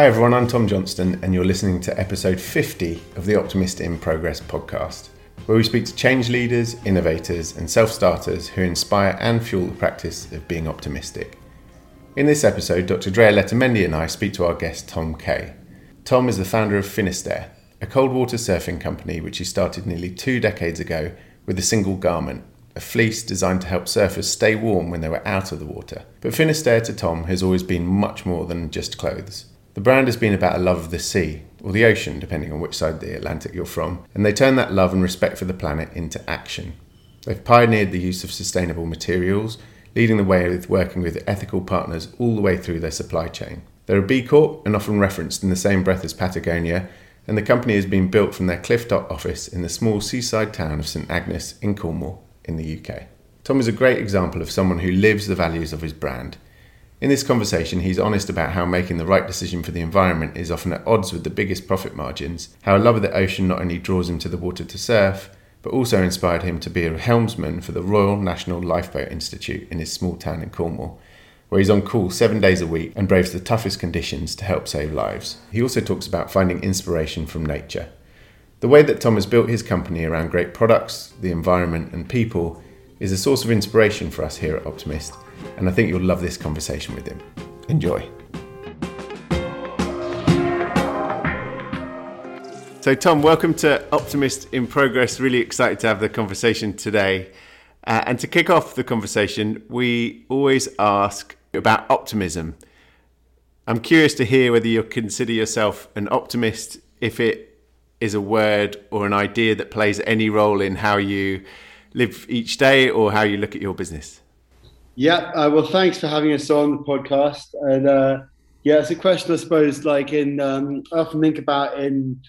Hi everyone, I'm Tom Johnston, and you're listening to episode 50 of the Optimist in Progress podcast, where we speak to change leaders, innovators, and self starters who inspire and fuel the practice of being optimistic. In this episode, Dr. Drea Letamendi and I speak to our guest Tom Kay. Tom is the founder of Finisterre, a cold water surfing company which he started nearly two decades ago with a single garment, a fleece designed to help surfers stay warm when they were out of the water. But Finisterre to Tom has always been much more than just clothes. The brand has been about a love of the sea, or the ocean, depending on which side of the Atlantic you're from, and they turn that love and respect for the planet into action. They've pioneered the use of sustainable materials, leading the way with working with ethical partners all the way through their supply chain. They're a B Corp and often referenced in the same breath as Patagonia, and the company has been built from their Clifftop office in the small seaside town of St Agnes in Cornwall, in the UK. Tom is a great example of someone who lives the values of his brand in this conversation, he's honest about how making the right decision for the environment is often at odds with the biggest profit margins, how a love of the ocean not only draws him to the water to surf, but also inspired him to be a helmsman for the Royal National Lifeboat Institute in his small town in Cornwall, where he's on call seven days a week and braves the toughest conditions to help save lives. He also talks about finding inspiration from nature. The way that Tom has built his company around great products, the environment, and people is a source of inspiration for us here at Optimist and I think you'll love this conversation with him. Enjoy. So, Tom, welcome to Optimist in Progress. Really excited to have the conversation today. Uh, and to kick off the conversation, we always ask about optimism. I'm curious to hear whether you consider yourself an optimist, if it is a word or an idea that plays any role in how you live each day or how you look at your business. Yeah, uh, well, thanks for having us on the podcast. And uh, yeah, it's a question I suppose. Like in, um, I often think about in,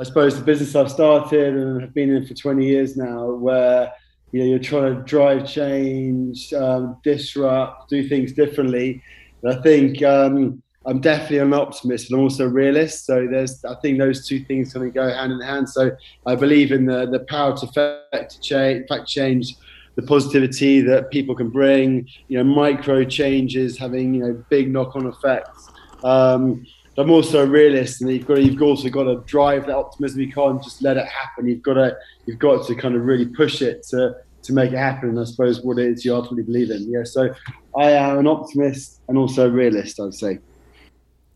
I suppose the business I've started and have been in for 20 years now, where you know you're trying to drive change, um, disrupt, do things differently. And I think um, I'm definitely an optimist and also a realist. So there's, I think those two things kind of go hand in hand. So I believe in the the power to affect change, fact change the positivity that people can bring, you know, micro changes having, you know, big knock-on effects. Um, I'm also a realist, and you've got to, you've also got to drive that optimism. You can't just let it happen. You've got to you've got to kind of really push it to to make it happen. I suppose what it is you ultimately believe in. Yeah. So I am an optimist and also a realist. I'd say.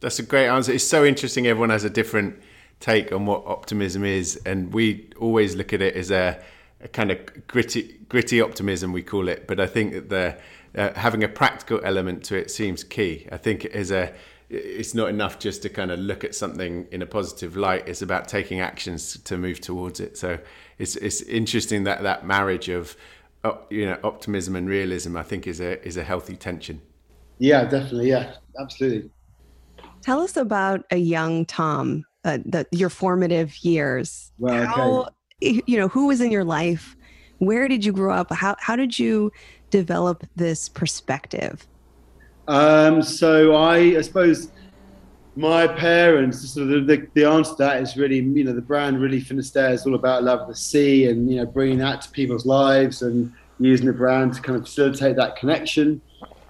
That's a great answer. It's so interesting. Everyone has a different take on what optimism is, and we always look at it as a a kind of gritty gritty optimism we call it but i think that the uh, having a practical element to it seems key. I think it is a it's not enough just to kind of look at something in a positive light it's about taking actions to move towards it. So it's it's interesting that that marriage of uh, you know optimism and realism i think is a is a healthy tension. Yeah definitely yeah absolutely. Tell us about a young tom uh, the, your formative years. Well, okay. how you know, who was in your life? Where did you grow up? How, how did you develop this perspective? Um, so I, I suppose my parents, of the, the, answer to that is really, you know, the brand really Finisterre is all about love of the sea and, you know, bringing that to people's lives and using the brand to kind of facilitate that connection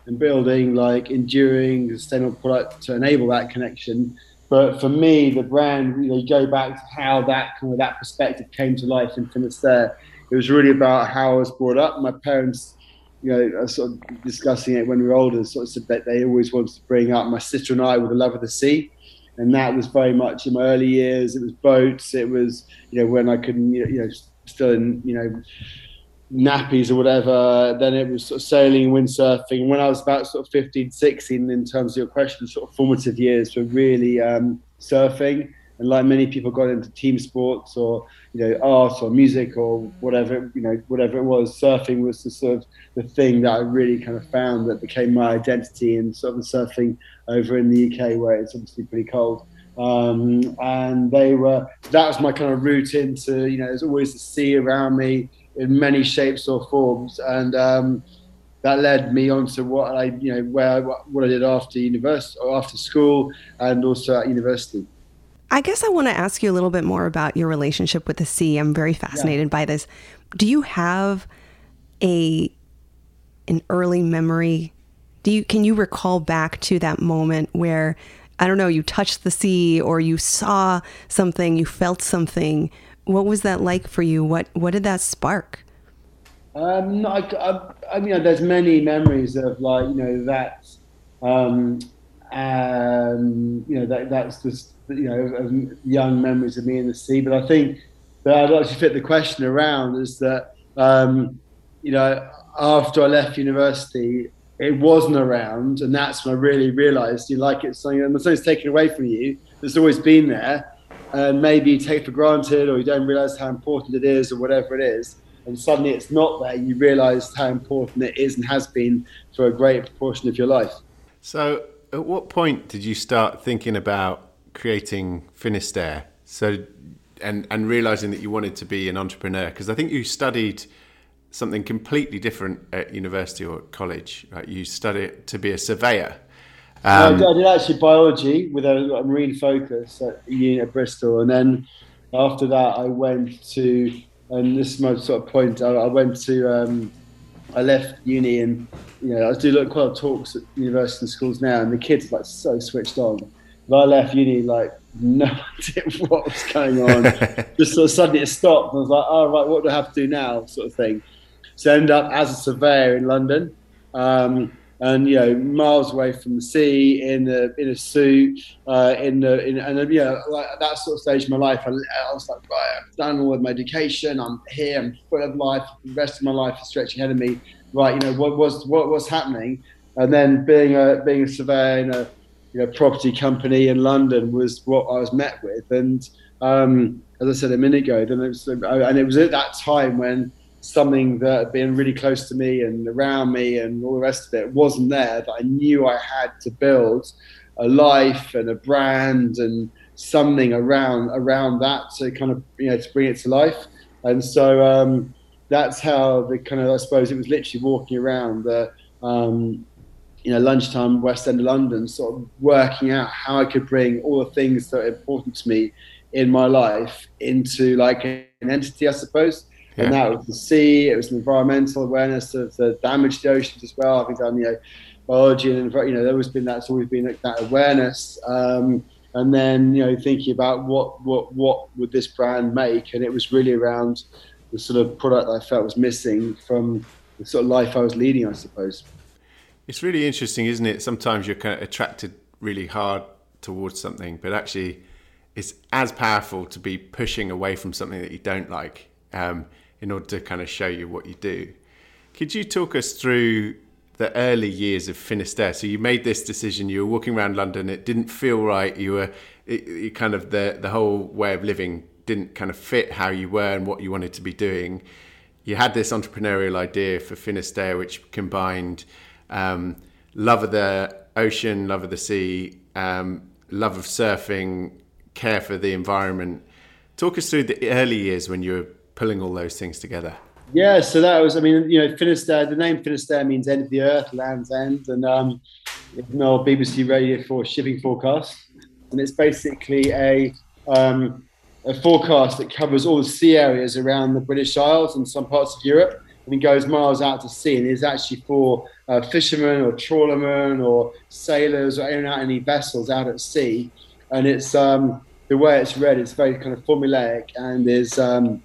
and building like enduring sustainable product to enable that connection. But for me, the brand, you know, you go back to how that kind of that perspective came to life in Finisterre. It was really about how I was brought up. My parents, you know, sort of discussing it when we were older, sort of said that they always wanted to bring up my sister and I with the love of the sea. And that was very much in my early years. It was boats. It was, you know, when I couldn't, you know, still in, you know, nappies or whatever. Then it was sort of sailing windsurfing. When I was about sort of 15, 16, in terms of your question, sort of formative years were really um, surfing. And like many people got into team sports or you know art or music or whatever you know whatever it was, surfing was the sort of the thing that I really kind of found that became my identity and sort of surfing over in the UK where it's obviously pretty cold. Um, and they were that was my kind of route into you know there's always the sea around me in many shapes or forms, and um, that led me on to what I, you know, where what I did after university or after school, and also at university. I guess I want to ask you a little bit more about your relationship with the sea. I'm very fascinated yeah. by this. Do you have a an early memory? Do you can you recall back to that moment where I don't know, you touched the sea or you saw something, you felt something. What was that like for you? What what did that spark? Um, I, I, I mean, there's many memories of like you know that, um, um, you know that that's just you know young memories of me in the sea. But I think that I'd like to fit the question around is that um, you know after I left university, it wasn't around, and that's when I really realised you like it's something when something's taken away from you that's always been there, and maybe you take for granted or you don't realise how important it is or whatever it is and suddenly it's not there, you realise how important it is and has been for a great proportion of your life. So, at what point did you start thinking about creating Finisterre? So, and and realizing that you wanted to be an entrepreneur because I think you studied something completely different at university or college. Right? You studied to be a surveyor. Um, I did actually biology with a, a marine focus at uni at Bristol, and then after that, I went to and this is my sort of point. I, I went to, um, I left uni and you know I do look quite a lot of talks at university and schools now, and the kids are like so switched on. But I left uni like no idea what was going on. Just sort of suddenly it stopped. I was like, oh right, what do I have to do now? Sort of thing. So I ended up as a surveyor in London. Um, and you know miles away from the sea in a in a suit uh, in the in and you know like at that sort of stage of my life I, I, was like right I've done all of my education I'm here I'm full of life the rest of my life is stretching ahead of me. Right you know what was what was happening? And then being a being a surveyor in a you know property company in London was what I was met with. And um, as I said a minute ago then it was and it was at that time when something that had been really close to me and around me and all the rest of it wasn't there that I knew I had to build a life and a brand and something around around that to kind of you know to bring it to life. And so um, that's how the kind of I suppose it was literally walking around the um, you know lunchtime West End of London sort of working out how I could bring all the things that are important to me in my life into like an entity I suppose yeah. and that was the sea. It was an environmental awareness of the damage to the oceans as well. I've done you know biology and you know there has been that's always been that awareness. Um, and then you know thinking about what what what would this brand make, and it was really around the sort of product I felt was missing from the sort of life I was leading, I suppose. It's really interesting, isn't it? Sometimes you're kind of attracted really hard towards something, but actually, it's as powerful to be pushing away from something that you don't like. Um, in order to kind of show you what you do. Could you talk us through the early years of Finisterre? So you made this decision. You were walking around London. It didn't feel right. You were it, it kind of the the whole way of living didn't kind of fit how you were and what you wanted to be doing. You had this entrepreneurial idea for Finisterre, which combined um, love of the ocean, love of the sea, um, love of surfing, care for the environment. Talk us through the early years when you were pulling all those things together? Yeah, so that was, I mean, you know, Finisterre, the name Finisterre means end of the earth, land's end. And um, it's an BBC Radio 4 shipping forecast. And it's basically a, um, a forecast that covers all the sea areas around the British Isles and some parts of Europe. And it goes miles out to sea and is actually for uh, fishermen or trawlermen or sailors or anyone out any vessels out at sea. And it's um, the way it's read, it's very kind of formulaic and is um,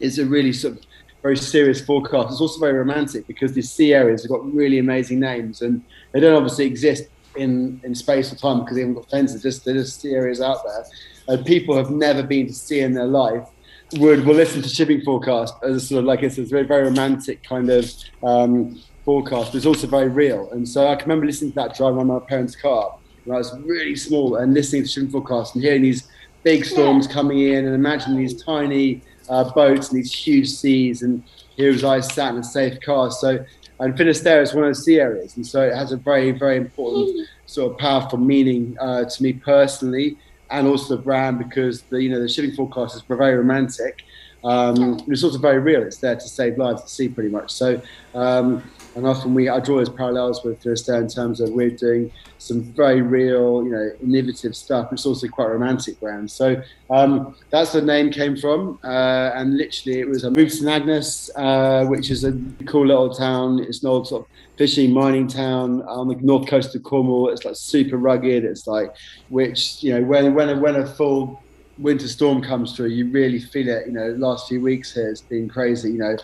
is a really sort of very serious forecast. It's also very romantic because these sea areas have got really amazing names and they don't obviously exist in, in space or time because they haven't got fences. Just they're just sea areas out there. And people have never been to sea in their life would will listen to shipping forecast as a sort of like it's a very very romantic kind of um, forecast, but it's also very real. And so I can remember listening to that driving on my parents' car when I was really small and listening to shipping forecast and hearing these big storms coming in and imagining these tiny uh, boats and these huge seas. And here was I sat in a safe car. So, and Finisterre is one of the sea areas. And so it has a very, very important sort of powerful meaning uh, to me personally and also the brand because the, you know, the shipping forecast is very romantic. Um, it's also very real. It's there to save lives at sea pretty much. So, um, and often we I draw those parallels with Finisterre in terms of we're doing some very real, you know, innovative stuff. It's also quite a romantic brand. So um, that's the name came from, uh, and literally it was a move to St Agnes, uh, which is a cool little town. It's an old sort of fishing mining town on the north coast of Cornwall. It's like super rugged. It's like which you know when when a, when a full winter storm comes through, you really feel it. You know, last few weeks here it's been crazy. You know,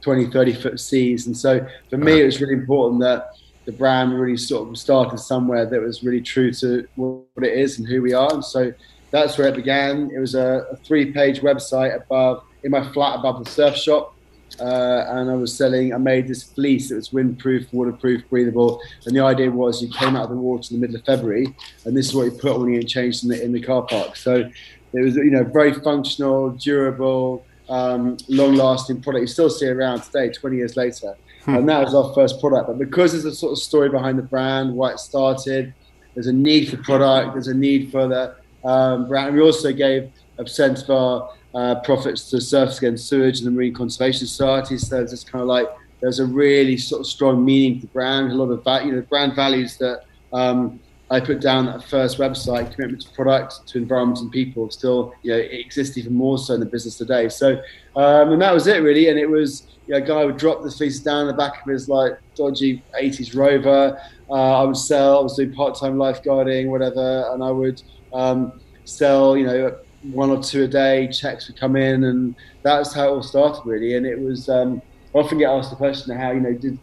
20, 30 foot seas. And so for me, it was really important that the brand really sort of started somewhere that was really true to what it is and who we are. And so that's where it began. It was a, a three page website above, in my flat above the surf shop. Uh, and I was selling, I made this fleece that was windproof, waterproof, breathable. And the idea was you came out of the water in the middle of February, and this is what you put on when you changed in the, in the car park. So it was, you know, very functional, durable, um, long-lasting product. You still see around today, 20 years later, hmm. and that was our first product. But because there's a sort of story behind the brand, why it started, there's a need for product, there's a need for the um, brand. We also gave a percent of our uh, profits to Surfers Against Sewage and the Marine Conservation Society. So there's just kind of like there's a really sort of strong meaning to the brand, a lot of value, you know, brand values that um, I put down that first website, commitment to product, to environment and people, still you know it exists even more so in the business today. So, um, and that was it really. And it was you know, a guy would drop the fleece down the back of his like dodgy 80s Rover. Uh, I would sell. I was doing part-time lifeguarding, whatever, and I would um, sell. You know, one or two a day. Checks would come in, and that's how it all started really. And it was um, I often get asked the question, how you know did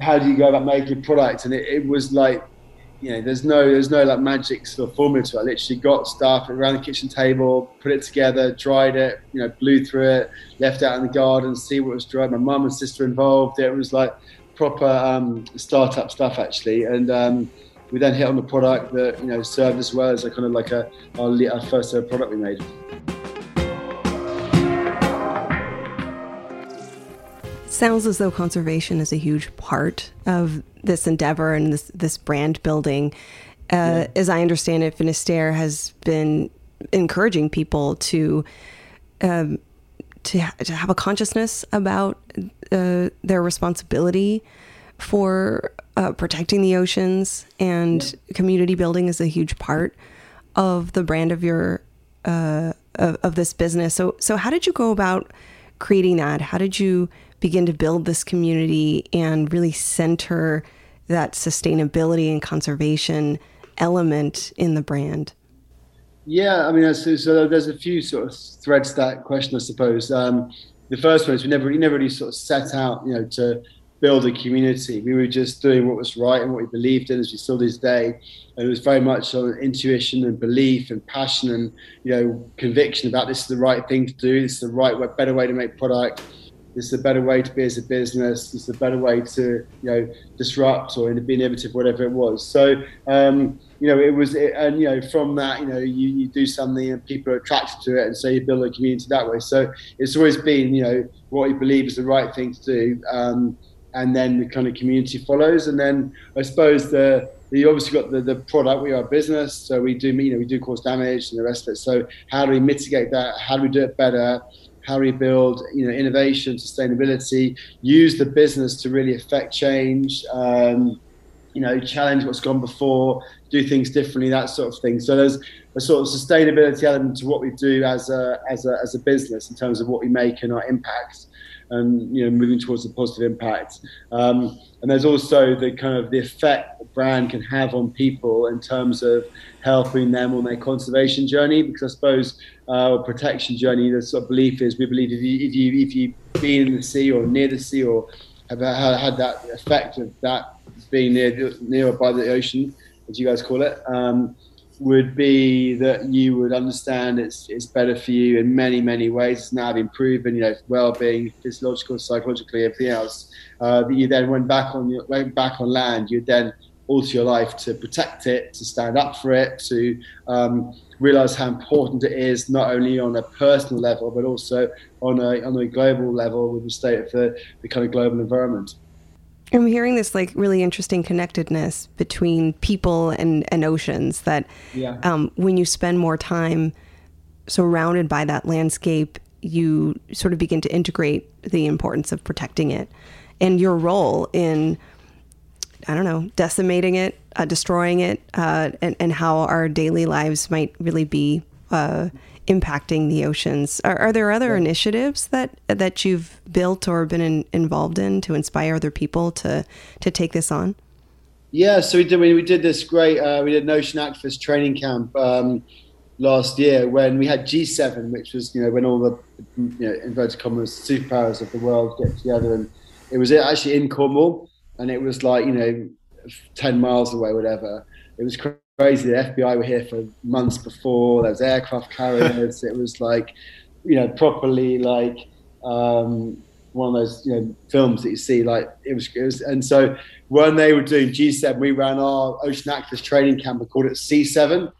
how do you go about making product? And it, it was like you know, there's no there's no like magic sort of formula to it. I literally got stuff around the kitchen table, put it together, dried it, you know, blew through it, left out in the garden, see what was dried. My mum and sister involved. It was like proper um, startup stuff actually, and um, we then hit on the product that you know served as well as a kind of like a our, our first product we made. Sounds as though conservation is a huge part of this endeavor and this this brand building. Uh, yeah. As I understand it, Finisterre has been encouraging people to um, to to have a consciousness about uh, their responsibility for uh, protecting the oceans, and yeah. community building is a huge part of the brand of your uh, of, of this business. So so how did you go about creating that? How did you begin to build this community and really center that sustainability and conservation element in the brand? Yeah, I mean, so, so there's a few sort of threads to that question, I suppose. Um, the first one is we never, we never really sort of set out, you know, to build a community. We were just doing what was right and what we believed in, as we still do today. And it was very much on intuition and belief and passion and you know conviction about this is the right thing to do. This is the right, way, better way to make product this is a better way to be as a business. This is a better way to, you know, disrupt or be innovative, whatever it was. So, um, you know, it was, it, and you know, from that, you know, you, you do something and people are attracted to it, and so you build a community that way. So it's always been, you know, what you believe is the right thing to do, um, and then the kind of community follows. And then I suppose the you obviously got the, the product. We are a business, so we do, you know, we do cause damage and the rest of it. So how do we mitigate that? How do we do it better? How we build you know innovation sustainability use the business to really affect change um, you know challenge what's gone before do things differently that sort of thing. So there's a sort of sustainability element to what we do as a as a, as a business in terms of what we make and our impact and you know moving towards a positive impact. Um, and there's also the kind of the effect the brand can have on people in terms of helping them on their conservation journey because I suppose uh, protection journey the sort of belief is we believe if you if you if you been in the sea or near the sea or have had that effect of that being near near by the ocean as you guys call it um, would be that you would understand it's it's better for you in many many ways. It's now been proven, you know, well-being, physiological, psychologically, everything else. Uh, that you then went back on your went back on land, you then alter your life to protect it, to stand up for it, to um, realize how important it is, not only on a personal level but also on a on a global level with the state of the, the kind of global environment. I'm hearing this like really interesting connectedness between people and, and oceans that yeah. um, when you spend more time surrounded by that landscape, you sort of begin to integrate the importance of protecting it. and your role in I don't know, decimating it, uh, destroying it, uh, and, and how our daily lives might really be uh, impacting the oceans. Are, are there other yeah. initiatives that that you've built or been in, involved in to inspire other people to to take this on? Yeah, so we did. We, we did this great. Uh, we did an ocean activist training camp um, last year when we had G7, which was you know when all the you know, inverted commas superpowers of the world get together, and it was actually in Cornwall, and it was like you know ten miles away, whatever. It was crazy. The FBI were here for months before. There was aircraft carriers. it was like, you know, properly like um, one of those you know films that you see. Like it was, it was, and so when they were doing G7, we ran our ocean activist training camp and called it C7.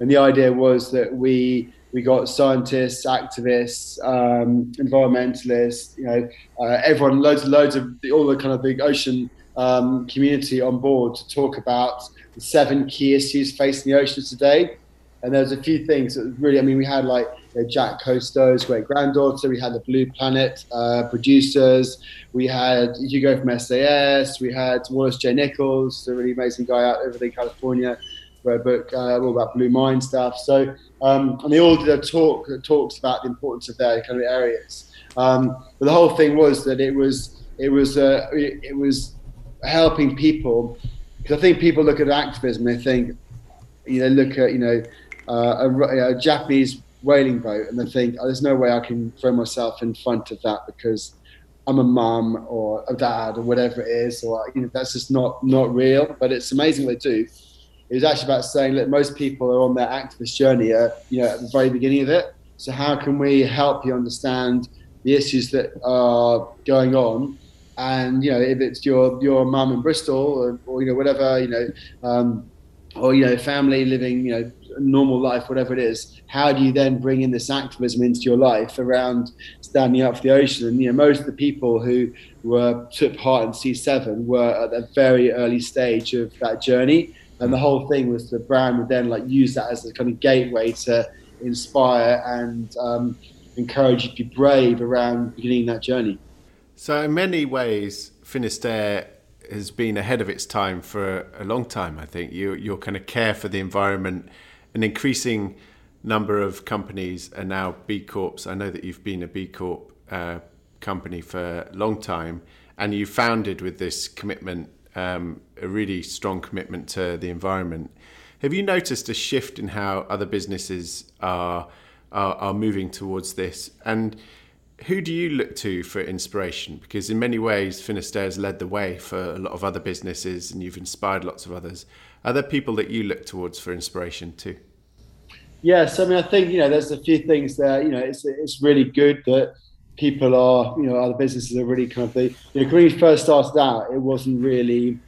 And the idea was that we we got scientists, activists, um, environmentalists, you know, uh, everyone, loads loads of all the kind of big ocean um, community on board to talk about the seven key issues facing the oceans today. And there's a few things that really, I mean, we had like you know, Jacques Cousteau's great granddaughter, we had the Blue Planet uh, producers, we had Hugo from SAS, we had Wallace J. Nichols, a really amazing guy out over in California, wrote a book uh, all about blue mind stuff. So, um, and they all did a talk that talks about the importance of their kind of areas. Um, but the whole thing was that it was, it was, uh, it was helping people because I think people look at activism, they think, you know, look at, you know, uh, a, a, Japanese whaling boat and they think, oh, there's no way I can throw myself in front of that because I'm a mum or a dad or whatever it is, or you know, that's just not not real. But it's amazing what they do. It was actually about saying that most people are on their activist journey, uh, you know, at the very beginning of it. So how can we help you understand the issues that are going on and you know if it's your your mum in Bristol or, or, you know whatever you know um, or you know family living you know normal life whatever it is how do you then bring in this activism into your life around standing up for the ocean? And you know most of the people who were took part in C7 were at a very early stage of that journey. And the whole thing was the brand would then like use that as a kind of gateway to inspire and um, encourage you to be brave around beginning that journey so, in many ways, Finisterre has been ahead of its time for a long time. I think you, your kind of care for the environment, an increasing number of companies are now B Corps. I know that you've been a B Corp uh, company for a long time, and you founded with this commitment, um, a really strong commitment to the environment. Have you noticed a shift in how other businesses are are, are moving towards this? And who do you look to for inspiration? Because in many ways, Finisterre has led the way for a lot of other businesses, and you've inspired lots of others. Are there people that you look towards for inspiration too? Yes, I mean, I think you know, there's a few things there. You know, it's it's really good that people are, you know, other businesses are really kind of the. You know, when we first started out, it wasn't really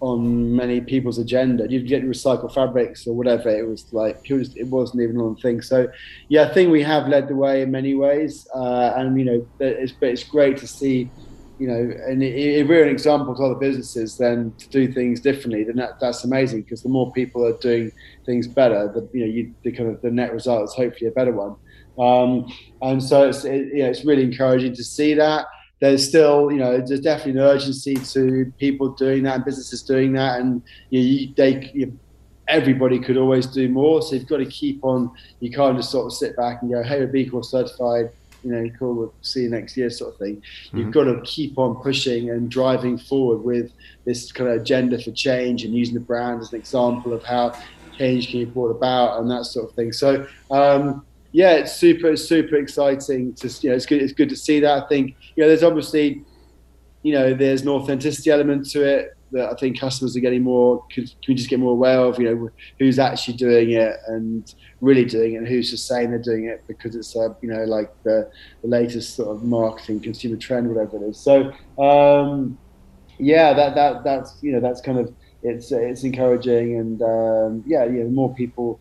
on many people's agenda. You'd get recycled fabrics or whatever. It was like it, was, wasn't even on thing. So yeah, I think we have led the way in many ways, uh, and you know, it's but it's great to see. You know, and if we're an example to other businesses, then to do things differently, then that, that's amazing. Because the more people are doing things better, the you know, you, the kind of the net result is hopefully a better one. Um, and so it's it, you know, it's really encouraging to see that there's still, you know, there's definitely an urgency to people doing that and businesses doing that, and you, know, you they, you, everybody could always do more. So you've got to keep on. You can't just sort of sit back and go, "Hey, we're B Corp certified." You know, cool. We'll see you next year, sort of thing. Mm-hmm. You've got to keep on pushing and driving forward with this kind of agenda for change and using the brand as an example of how change can be brought about and that sort of thing. So. Um, yeah, it's super, super exciting to you know. It's good. It's good to see that. I think you know, there's obviously, you know, there's an authenticity element to it that I think customers are getting more. Can, we just get more aware of? You know, who's actually doing it and really doing it, and who's just saying they're doing it because it's a, you know, like the, the latest sort of marketing consumer trend, whatever it is. So, um, yeah, that that that's you know that's kind of it's it's encouraging, and um, yeah, you know, more people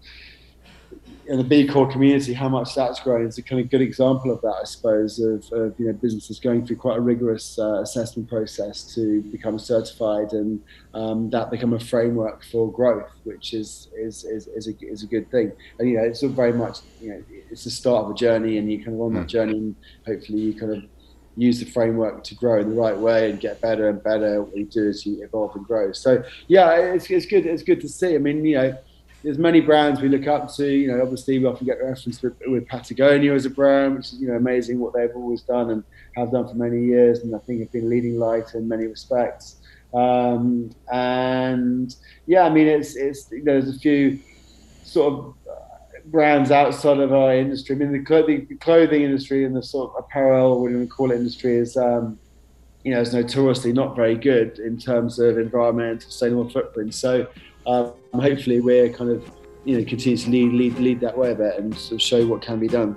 in the B Corp community, how much that's grown is a kind of good example of that, I suppose, of, of you know businesses going through quite a rigorous uh, assessment process to become certified, and um, that become a framework for growth, which is is, is, is, a, is a good thing. And you know, it's all very much you know it's the start of a journey, and you kind of on that hmm. journey, and hopefully you kind of use the framework to grow in the right way and get better and better. What you do as you evolve and grow. So yeah, it's, it's good. It's good to see. I mean, you know, there's many brands we look up to. You know, obviously we often get referenced with, with, Patagonia as a brand, which is you know amazing what they've always done and have done for many years, and I think have been leading light in many respects. Um, and yeah, I mean, it's it's you know, there's a few sort of brands outside of our industry. I mean, the clothing, the clothing industry and the sort of apparel, what you call it, industry is, um, you know, is notoriously not very good in terms of environmental sustainable footprint. So um, hopefully we're kind of, you know, continue to lead, lead, lead that way a bit and sort of show what can be done.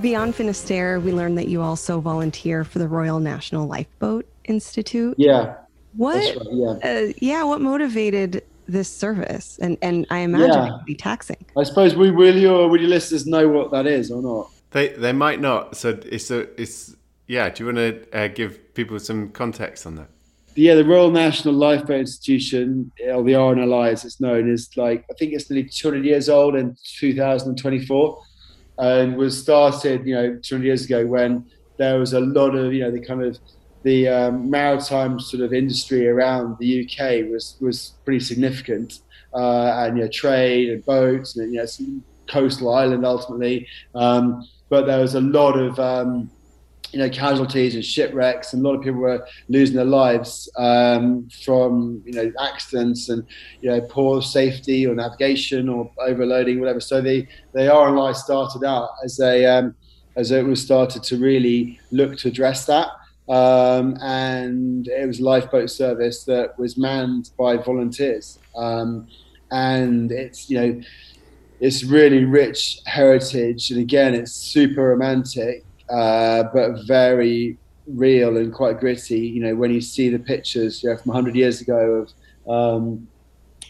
Beyond Finisterre, we learned that you also volunteer for the Royal National Lifeboat Institute. Yeah. What? Right, yeah. Uh, yeah. What motivated this service? And and I imagine yeah. it would be taxing. I suppose we will your will your listeners know what that is or not? They they might not. So it's a it's yeah. Do you want to uh, give people some context on that? Yeah, the Royal National Lifeboat Institution, or the RNLI as it's known, is like I think it's nearly 200 years old in 2024, and was started you know 200 years ago when there was a lot of you know the kind of the um, maritime sort of industry around the UK was was pretty significant, uh, and you know, trade and boats and you know, coastal island ultimately. Um, but there was a lot of um, you know casualties and shipwrecks, and a lot of people were losing their lives um, from you know accidents and you know poor safety or navigation or overloading, whatever. So the the RNLI started out as a um, as it was started to really look to address that um, and it was lifeboat service that was manned by volunteers. Um, and it's you know it's really rich heritage, and again it's super romantic, uh, but very real and quite gritty. You know when you see the pictures you know, from 100 years ago of um,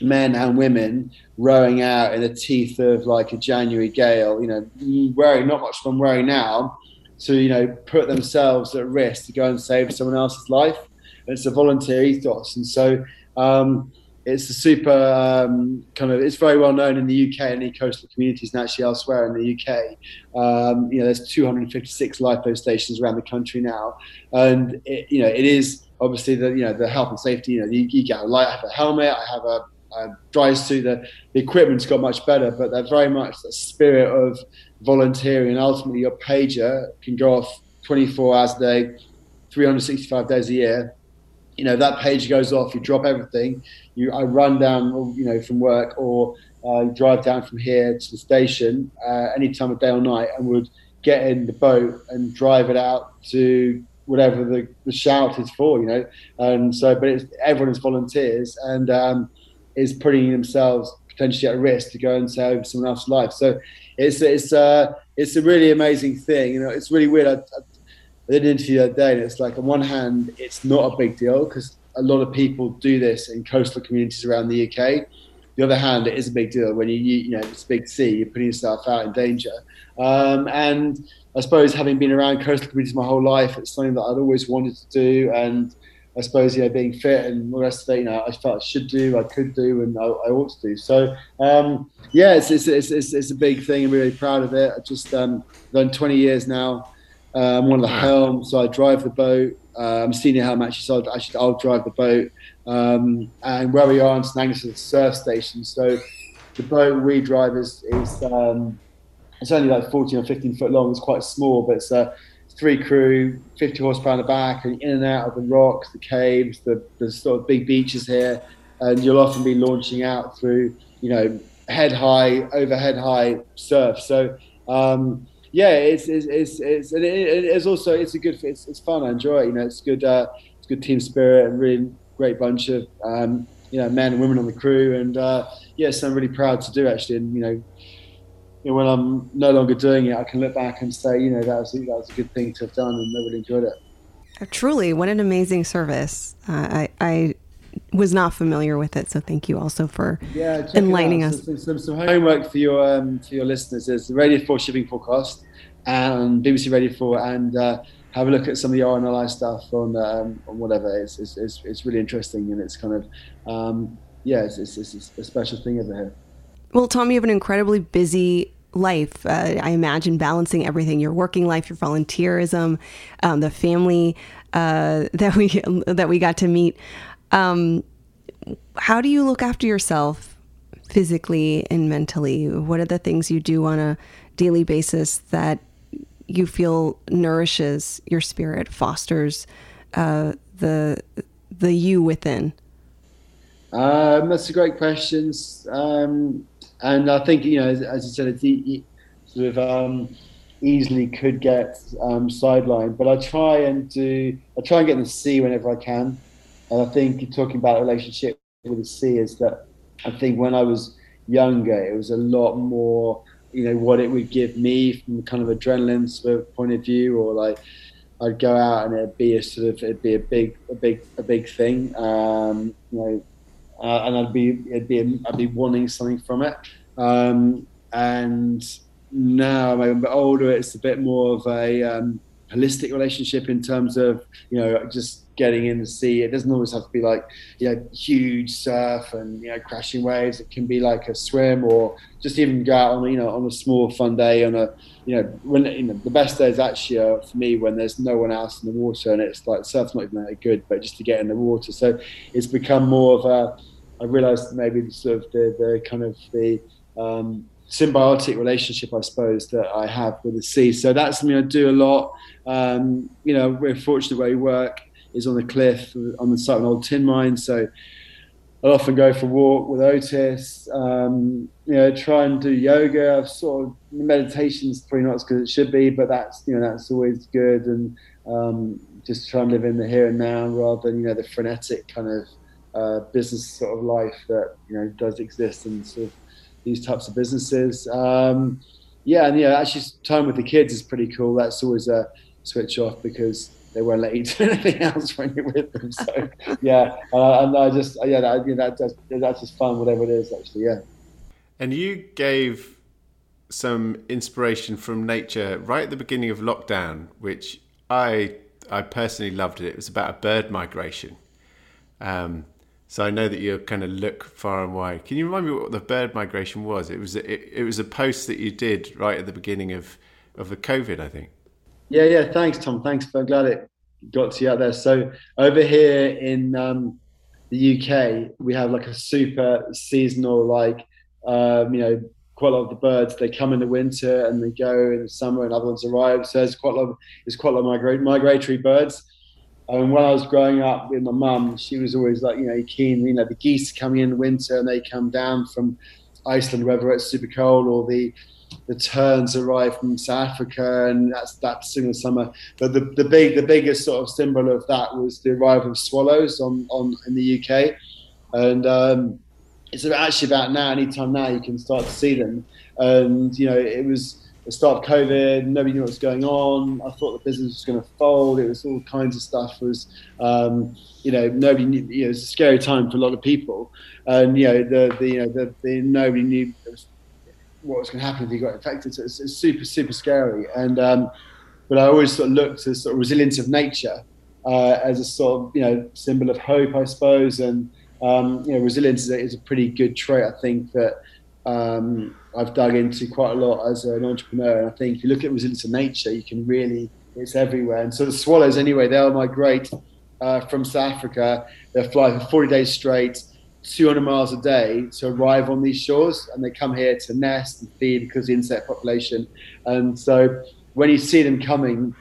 men and women rowing out in the teeth of like a January gale, you know, wearing not much from wearing now, to you know put themselves at risk to go and save someone else's life. And it's a volunteer ethos, and so um, it's a super um, kind of. It's very well known in the UK and in coastal communities, and actually elsewhere in the UK. Um, you know, there's 256 lifeboat stations around the country now, and it, you know it is obviously the you know the health and safety. You know, you, you get a light, I have a helmet, I have a dry suit. The, the equipment's got much better, but they're very much the spirit of volunteering. And ultimately, your pager can go off 24 hours a day, 365 days a year. You know that page goes off. You drop everything. You I run down, you know, from work or uh, drive down from here to the station uh, any time of day or night, and would get in the boat and drive it out to whatever the, the shout is for, you know. And so, but it's, everyone is volunteers, and um, is putting themselves potentially at risk to go and save someone else's life. So it's it's uh, it's a really amazing thing. You know, it's really weird. I, I, did an interview the other day, and it's like on one hand, it's not a big deal because a lot of people do this in coastal communities around the UK. The other hand, it is a big deal when you you, know it's big sea, you're putting yourself out in danger. Um, and I suppose having been around coastal communities my whole life, it's something that I'd always wanted to do and I suppose you know being fit and the rest of it, you know, I felt I should do, I could do, and I, I ought to do. So um, yeah, it's, it's, it's, it's, a big thing. I'm really proud of it. I've just um, done 20 years now. Uh, I'm one of the helm, so I drive the boat. Uh, I'm senior helm actually, so I'll, actually I'll drive the boat. Um, and where we are in St Agnes is a surf station, so the boat we drive is, is um, it's only like 14 or 15 foot long. It's quite small, but it's a three crew, 50 horsepower in the back, and in and out of the rocks, the caves, the, the sort of big beaches here. And you'll often be launching out through, you know, head high, overhead high surf. So, um, yeah, it's, it's, it's, it's, and it, it's also, it's a good, it's, it's fun. I enjoy it. You know, it's good, uh, it's good team spirit and really great bunch of, um, you know, men and women on the crew. And, uh, yes, I'm really proud to do actually. And, you know, you know, when I'm no longer doing it, I can look back and say, you know, that was, that was a good thing to have done and I really enjoyed it. Truly, what an amazing service. Uh, I, I was not familiar with it, so thank you also for yeah, enlightening us. Some, some, some, homework for your um, for your listeners is the Radio 4 shipping forecast and BBC Radio 4 and uh, have a look at some of the RNLI stuff on um, on whatever. It's, it's, it's, it's, really interesting and it's kind of, um, yeah, it's, it's, it's a special thing over here. Well, Tom, you have an incredibly busy life. Uh, I imagine balancing everything: your working life, your volunteerism, um, the family uh, that we that we got to meet. Um, how do you look after yourself physically and mentally? What are the things you do on a daily basis that you feel nourishes your spirit, fosters uh, the the you within? Um, that's a great question, um, and I think you know, as, as you said, it's e- sort of um, easily could get um, sidelined. But I try and do, I try and get in the sea whenever I can. And I think talking about a relationship with the sea is that I think when I was younger, it was a lot more, you know, what it would give me from kind of adrenaline sort of point of view, or like I'd go out and it'd be a sort of it'd be a big a big a big thing, um, you know, uh, and I'd be it'd be a, I'd be wanting something from it, um, and now I'm a bit older, it's a bit more of a um, holistic relationship in terms of you know just getting in the sea. It doesn't always have to be like you know huge surf and you know crashing waves. It can be like a swim or just even go out on you know on a small fun day on a you know when you know the best days actually are for me when there's no one else in the water and it's like surf's not even that good, but just to get in the water. So it's become more of a. I realised maybe sort of the the kind of the um, symbiotic relationship, I suppose, that I have with the sea. So that's something I do a lot. Um, you know, we're fortunate where we work is on the cliff on the site of an old tin mine. So I'll often go for a walk with Otis. Um, you know, try and do yoga. I've sort of meditation's probably not as good as it should be, but that's you know that's always good. And um, just try and live in the here and now rather than you know the frenetic kind of uh, business sort of life that you know does exist and sort of these types of businesses. Um, yeah, and yeah, actually, time with the kids is pretty cool. That's always a switch off because they won't let you do anything else when you're with them. So yeah, uh, and I just yeah, that, yeah, that, that's, that's just fun, whatever it is. Actually, yeah. And you gave some inspiration from nature right at the beginning of lockdown, which I I personally loved it. It was about a bird migration. Um, so I know that you kind of look far and wide. Can you remind me what the bird migration was? It was it, it was a post that you did right at the beginning of of the COVID, I think. Yeah, yeah. Thanks, Tom. Thanks. I'm glad it got to you out there. So over here in um, the UK, we have like a super seasonal, like um, you know, quite a lot of the birds. They come in the winter and they go in the summer, and other ones arrive. So there's quite a lot. Of, there's quite a lot of migra- migratory birds. And when I was growing up with my mum, she was always like, you know, keen. You know, the geese coming in the winter and they come down from Iceland, whether it's super cold or the the terns arrive from South Africa, and that's in the summer. But the, the big the biggest sort of symbol of that was the arrival of swallows on, on in the UK, and um, it's actually about now. Anytime now, you can start to see them, and you know it was the start of COVID, nobody knew what was going on. I thought the business was going to fold. It was all kinds of stuff. Was, um, you know, nobody knew. You know, it was a scary time for a lot of people, and you know, the, the you know, the, the nobody knew what was going to happen if you got infected. So it's, it's super, super scary. And um, but I always sort of looked to sort of resilience of nature uh, as a sort of you know symbol of hope, I suppose. And um, you know, resilience is a, is a pretty good trait. I think that um, I've dug into quite a lot as an entrepreneur. And I think if you look at resilience of nature, you can really, it's everywhere. And so the swallows, anyway, they'll migrate uh, from South Africa. They'll fly for 40 days straight, 200 miles a day to arrive on these shores. And they come here to nest and feed because the insect population. And so when you see them coming,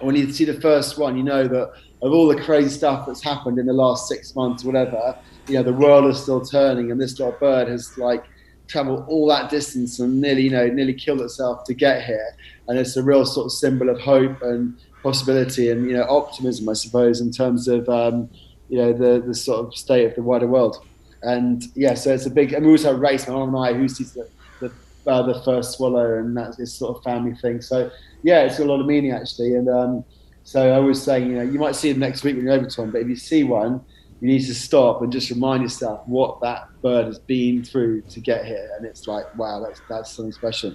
when you see the first one, you know that of all the crazy stuff that's happened in the last six months, whatever, you know, the world is still turning and this little bird has like traveled all that distance and nearly, you know, nearly killed itself to get here. And it's a real sort of symbol of hope and possibility and, you know, optimism, I suppose, in terms of, um, you know, the, the sort of state of the wider world. And yeah, so it's a big, and we also race, my mom and I, who sees the, the, uh, the first swallow, and that's this sort of family thing. So yeah, it's got a lot of meaning actually. And um, so I was saying, you know, you might see it next week when you're over to but if you see one, you need to stop and just remind yourself what that bird has been through to get here. And it's like, wow, that's that's something special.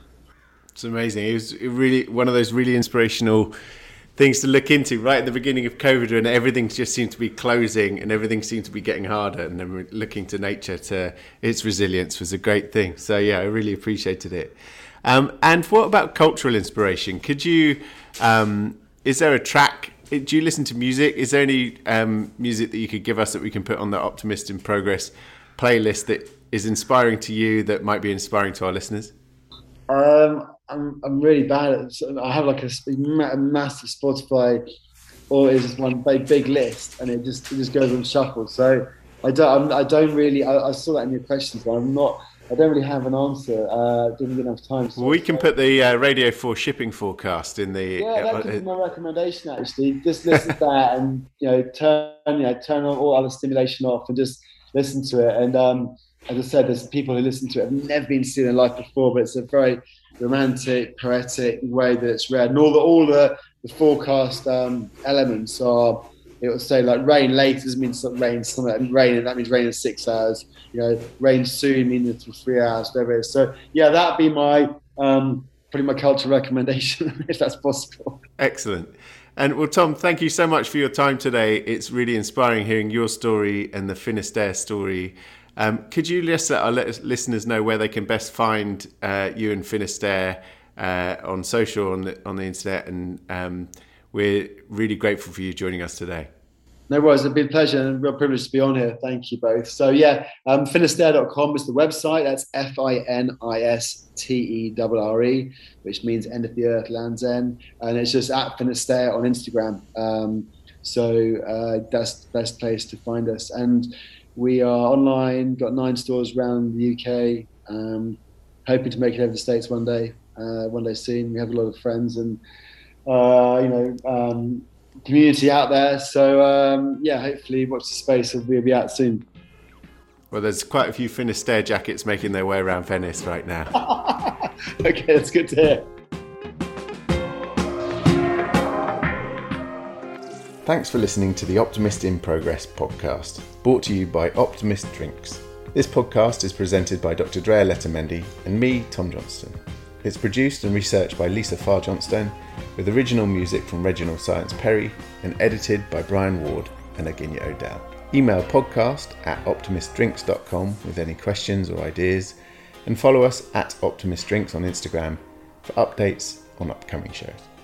It's amazing. It was really one of those really inspirational things to look into right at the beginning of COVID when everything just seemed to be closing and everything seemed to be getting harder. And then looking to nature to its resilience was a great thing. So yeah, I really appreciated it. Um, and what about cultural inspiration? Could you, um, is there a track? Do you listen to music? Is there any um, music that you could give us that we can put on the Optimist in Progress playlist that is inspiring to you that might be inspiring to our listeners? Um, I'm, I'm really bad at I have like a, a massive Spotify or is just one big, big list and it just it just goes on shuffle. So I don't I'm, I do not really I, I, saw that in your questions, but I'm not I don't really have an answer. Uh, didn't get enough time. So we can put the uh, Radio 4 shipping forecast in the. Yeah, that could be my recommendation actually. Just listen to that and you know turn you know turn all other stimulation off and just listen to it. And um, as I said, there's people who listen to it have never been seen in life before, but it's a very romantic, poetic way that it's read, and all the all the, the forecast um, elements are. It will say like rain late doesn't mean rain something and rain that means rain in six hours. You know, rain soon means for three hours, whatever it is. So yeah, that'd be my um, my culture recommendation if that's possible. Excellent. And well, Tom, thank you so much for your time today. It's really inspiring hearing your story and the Finisterre story um, could you just let our listeners know where they can best find uh, you and Finisterre uh, on social, on the, on the internet? And um, we're really grateful for you joining us today. No worries, it's been a pleasure and a real privilege to be on here. Thank you both. So, yeah, um, Finisterre.com is the website. That's F I N I S T E R R E, which means end of the earth, Land's End. And it's just at Finisterre on Instagram. Um, so, uh, that's the best place to find us. And we are online, got nine stores around the UK. Um, hoping to make it over the States one day, uh, one day soon. We have a lot of friends and, uh, you know, um, community out there. So, um, yeah, hopefully, watch the space and we'll be out soon. Well, there's quite a few Finisterre jackets making their way around Venice right now. okay, that's good to hear. Thanks for listening to the Optimist in Progress podcast, brought to you by Optimist Drinks. This podcast is presented by Dr. Drea Letamendi and me, Tom Johnston. It's produced and researched by Lisa Farr Johnstone, with original music from Reginald Science Perry and edited by Brian Ward and Aginia O'Dell. Email podcast at optimistdrinks.com with any questions or ideas, and follow us at Optimist Drinks on Instagram for updates on upcoming shows.